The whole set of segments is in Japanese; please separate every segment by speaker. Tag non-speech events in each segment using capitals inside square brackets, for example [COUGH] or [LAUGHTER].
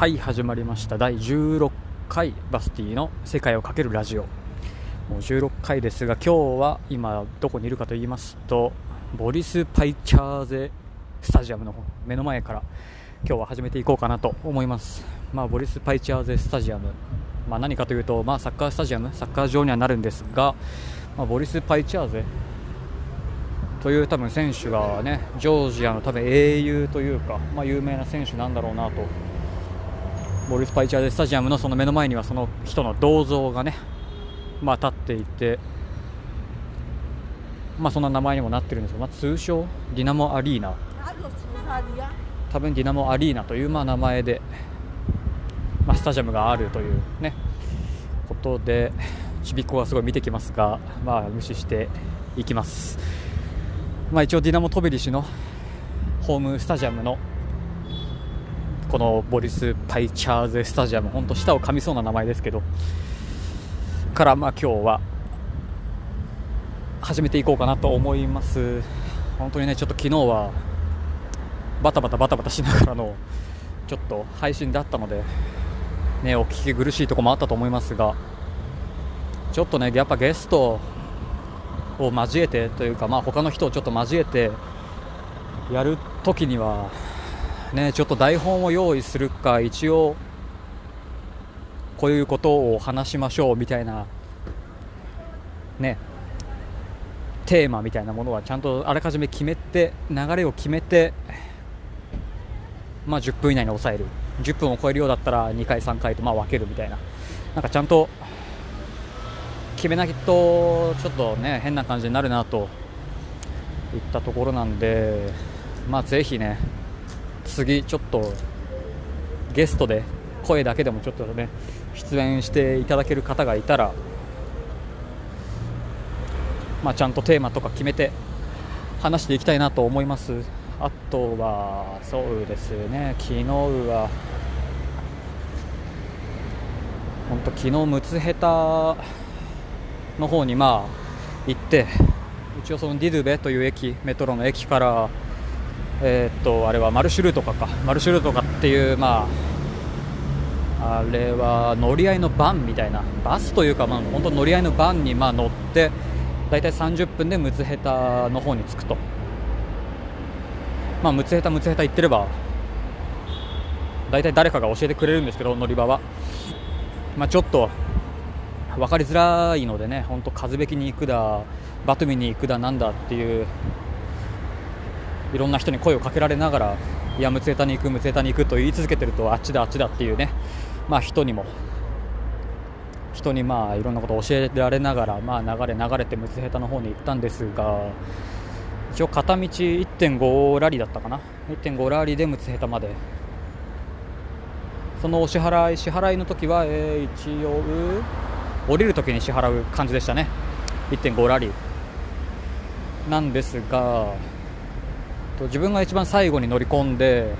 Speaker 1: はい始まりました。第16回バスティの世界をかけるラジオ。もう16回ですが今日は今どこにいるかと言いますとボリス・パイチャーゼスタジアムの目の前から今日は始めていこうかなと思います、まあ、ボリス・パイチャーゼスタジアム、まあ、何かというと、まあ、サッカースタジアムサッカー場にはなるんですが、まあ、ボリス・パイチャーゼという多分選手がねジョージアの多分英雄というか、まあ、有名な選手なんだろうなとボリス・パイチャーゼスタジアムのその目の前にはその人の銅像がね、まあ、立っていて、まあ、そんな名前にもなってるんですが、まあ、通称ディナモアリーナ。多分ディナモアリーナというまあ名前で、まあ、スタジアムがあるというねことでちびっこはすごい見てきますが、まあ、無視していきます、まあ、一応ディナモ・トベリ氏のホームスタジアムのこのボリス・パイチャーゼスタジアム本当舌を噛みそうな名前ですけどからまあ今日は始めていこうかなと思います。本当にねちょっと昨日はバタバタバタバタしながらのちょっと配信だったのでねお聞き苦しいところもあったと思いますがちょっとねやっぱゲストを交えてというかまあ他の人をちょっと交えてやるときにはねちょっと台本を用意するか一応こういうことを話しましょうみたいなねテーマみたいなものはちゃんとあらかじめ決めて流れを決めてまあ10分以内に抑える。10分を超えるようだったら2回3回とまあ分けるみたいな。なんかちゃんと決めないとちょっとね変な感じになるなといったところなんでまあぜひね次ちょっとゲストで声だけでもちょっとね出演していただける方がいたらまあちゃんとテーマとか決めて話していきたいなと思います。あとはそうですね。昨日は本当昨日ムツヘタの方にまあ行って一応そのディドゥベという駅メトロの駅からえー、っとあれはマルシュルートかか。マルシュルートかっていうまああれは乗り合いのバンみたいな。バスというかまあ本当乗り合いのバンにまあ乗って大体30分でムツヘタの方に着くと。まあムツヘタムツヘタ行ってれば大体誰かが教えてくれるんですけど乗り場は。まあちょっと分かりづらいのでね本当風べきに行くだバトミに行くだなんだっていういろんな人に声をかけられながらいやムツヘタに行くムツヘタに行くと言い続けてるとあっちだあっちだっていうね。まあ人にも。人にまあいろんなことを教えられながらまあ流れ流れてムツヘタの方に行ったんですが一応片道1.5ラリーだったかな。1.5ラリーでムツヘタまで。そのお支払い支払いの時は、えー、一応降りる時に支払う感じでしたね。1.5ラリ。ーなんですが自分が一番最後に乗り込んで、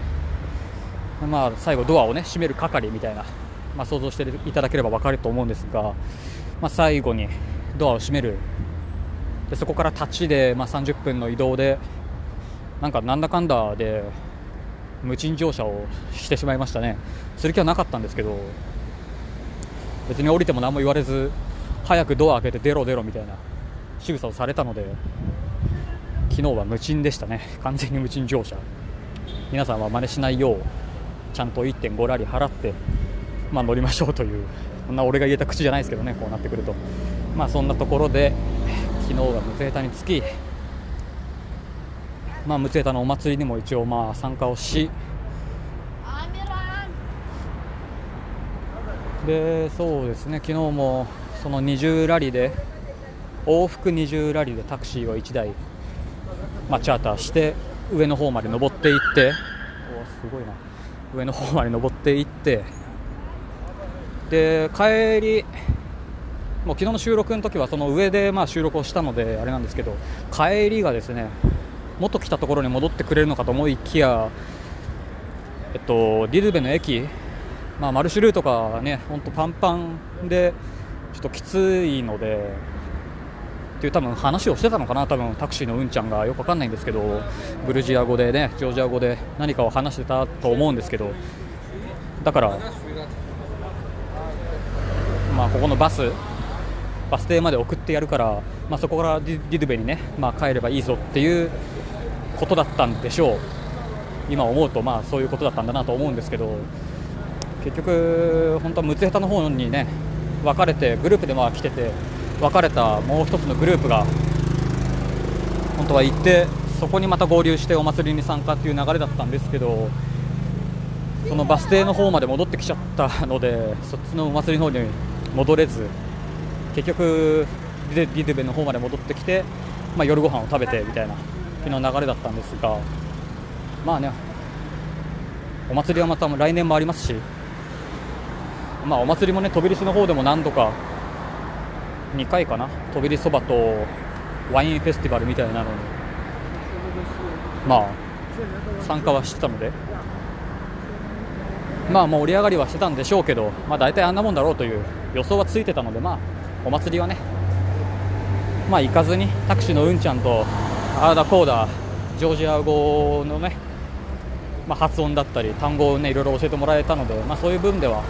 Speaker 1: まあ、最後ドアをね閉める係みたいな、まあ、想像していただければ分かると思うんですが、まあ、最後にドアを閉める。でそこから立ちで、まあ、30分の移動でなんかなんだかんだで無賃乗車をしてしまいましたね。する気はなかったんですけど別に降りても何も言われず早くドア開けて出ろ出ろみたいな仕草をされたので昨日は無賃でしたね。[LAUGHS] 完全に無賃乗車。皆さんは真似しないようちゃんと1.5ラリ払って、まあ、乗りましょうというこんな俺が言えた口じゃないですけどねこうなってくると。まあそんなところで昨日はムツヘタにつきまあムツヘタのお祭りにも一応まあ参加をしでそうですね昨日もその20ラリで往復20ラリでタクシーを1台まあ、チャーターして上の方まで登っていっておすごいな。上の方まで登っていってで帰りもう昨日の収録の時はその上でまあ収録をしたのであれなんですけど帰りがですね元来たところに戻ってくれるのかと思いきや、えっと、ディルベの駅、まあ、マルシュルートがね本当パンパンでちょっときついのでっていう多分話をしてたのかな、多分タクシーのうんちゃんがよくわかんないんですけど、グルジア語でね、ジョージア語で何かを話してたと思うんですけど、だから、まあ、ここのバスバス停まで送ってやるから、まあ、そこからディディドゥベにね、まあ、帰ればいいぞっていうことだったんでしょう。今思うとまあそういうことだったんだなと思うんですけど結局、本当はムツヘタの方にね分かれてグループでまあ来てて別れたもう一つのグループが本当は行ってそこにまた合流してお祭りに参加っていう流れだったんですけどそのバス停の方まで戻ってきちゃったのでそっちのお祭りの方に戻れず結局ディディベの方まで戻ってきて、まあ、夜ご飯を食べてみたいな昨日流れだったんですがまあねお祭りはまた来年もありますしまあお祭りもね飛び出しの方でも何度か2回かな？飛び出そばとワインフェスティバルみたいなのに。まあ参加はしてたので。まあ盛り上がりはしてたんでしょうけどまあ大体あんなもんだろうという予想はついてたのでまあお祭りはね。まあ行かずにタクシーのうんちゃんとあーだこうだジョージア語のね、まあ、発音だったり単語をねいろいろ教えてもらえたのでまあそういう部分では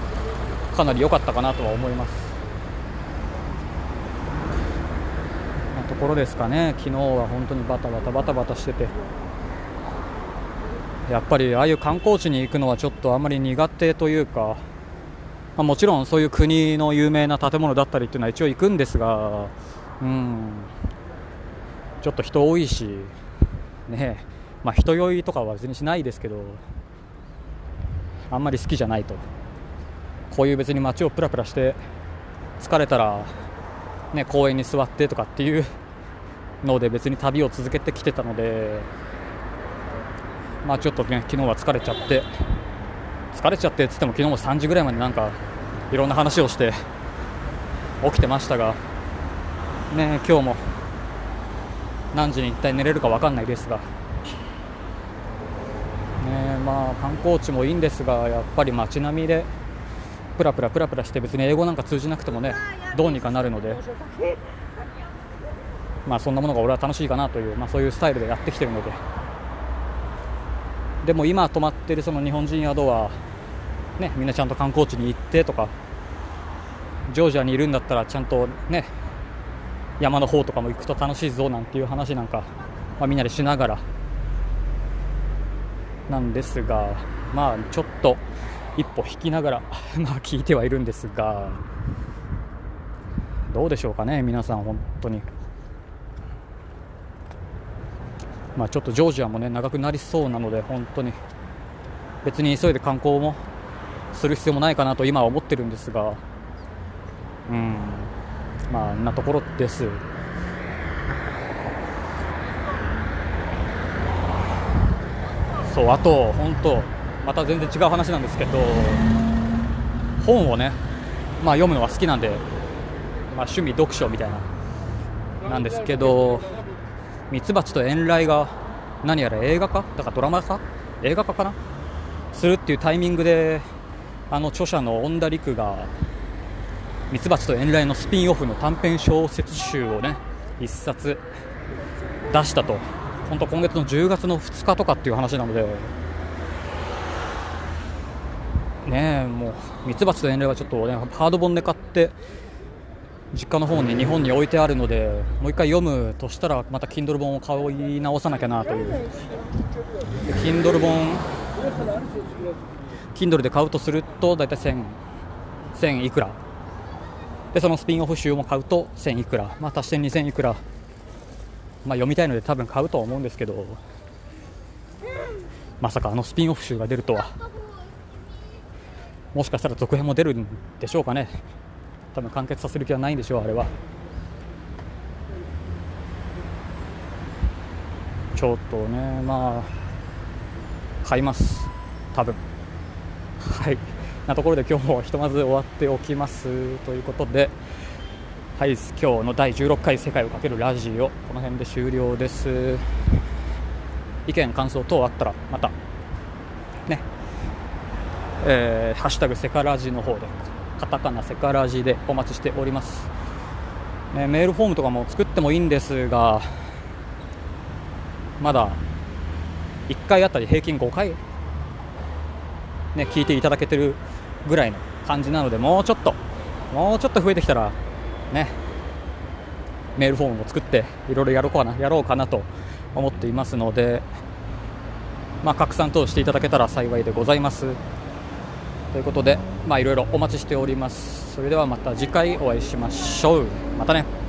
Speaker 1: かなり良かったかなとは思います。なところですかね、昨日は本当にバタバタバタバタしてて、やっぱりああいう観光地に行くのはちょっとあんまり苦手というか、まあ、もちろんそういう国の有名な建物だったりっていうのは一応行くんですが、うん、ちょっと人多いし、ねまあ、人酔いとかは別にしないですけど、あんまり好きじゃないと。こういう別に街をプラプラして疲れたら、ね、公園に座ってとかっていうので別に旅を続けてきてたので、まあ、ちょっとね昨日は疲れちゃって疲れちゃってっつっても昨日も3時ぐらいまでなんかいろんな話をして起きてましたが、ね、今日も何時に一体寝れるか分かんないですが、ねまあ、観光地もいいんですがやっぱり街並みでプラプラプラプラして別に英語なんか通じなくてもねどうにかなるので、まあ、そんなものが俺は楽しいかなという、まあ、そういうスタイルでやってきてるので。でも今泊まってるその日本人宿は、ね、みんなちゃんと観光地に行ってとかジョージアにいるんだったらちゃんとね山の方とかも行くと楽しいぞなんていう話なんか、まあ、みんなでしながら。なんですがまあちょっと一歩引きながら [LAUGHS] まあ聞いてはいるんですがどうでしょうかね皆さん本当に。まあちょっとジョージアもね長くなりそうなので本当に別に急いで観光もする必要もないかなと今は思ってるんですがうん。まあんなところです。そうあと本当また全然違う話なんですけど本をね、まあ、読むのは好きなんで、まあ、趣味読書みたいななんですけどミツバチと遠雷が何やら映画化だからドラマ化映画化かな？するっていうタイミングであの著者の恩田陸がミツバチと遠雷のスピンオフの短編小説集をね一冊出したと。本当今月の10月の2日とかっていう話なので。ねえもうミツバチと遠雷はちょっとねハード本で買って実家の方に日本に置いてあるのでもう一回読むとしたらまた Kindle 本を買い直さなきゃなという。で Kindle 本 Kindle で買うとすると大体1000いくら。でそのスピンオフ集も買うと1000いくら、まあ、足して2000いくら、まあ、読みたいので多分買うとは思うんですけど。まさかあのスピンオフ集が出るとは。もしかしたら続編も出るんでしょうかね。多分完結させる気はないんでしょうあれは。ちょっとねまあ買います。多分。はい。なところで今日もひとまず終わっておきますということで。はい今日の第16回世界をかけるラジオこの辺で終了です。意見感想等あったらまたね。えー、ハッシュタグセカラジの方でカタカナセカラジでお待ちしております、ね、メールフォームとかも作ってもいいんですがまだ1回あたり平均5回ね、聞いていただけてるぐらいの感じなのでもうちょっともうちょっと増えてきたらねメールフォームも作っていろいろやろうかなやろうかなと思っていますので、まあ、拡散等していただけたら幸いでございます。ということで、まあ、いろいろお待ちしております。それではまた次回お会いしましょう。またね。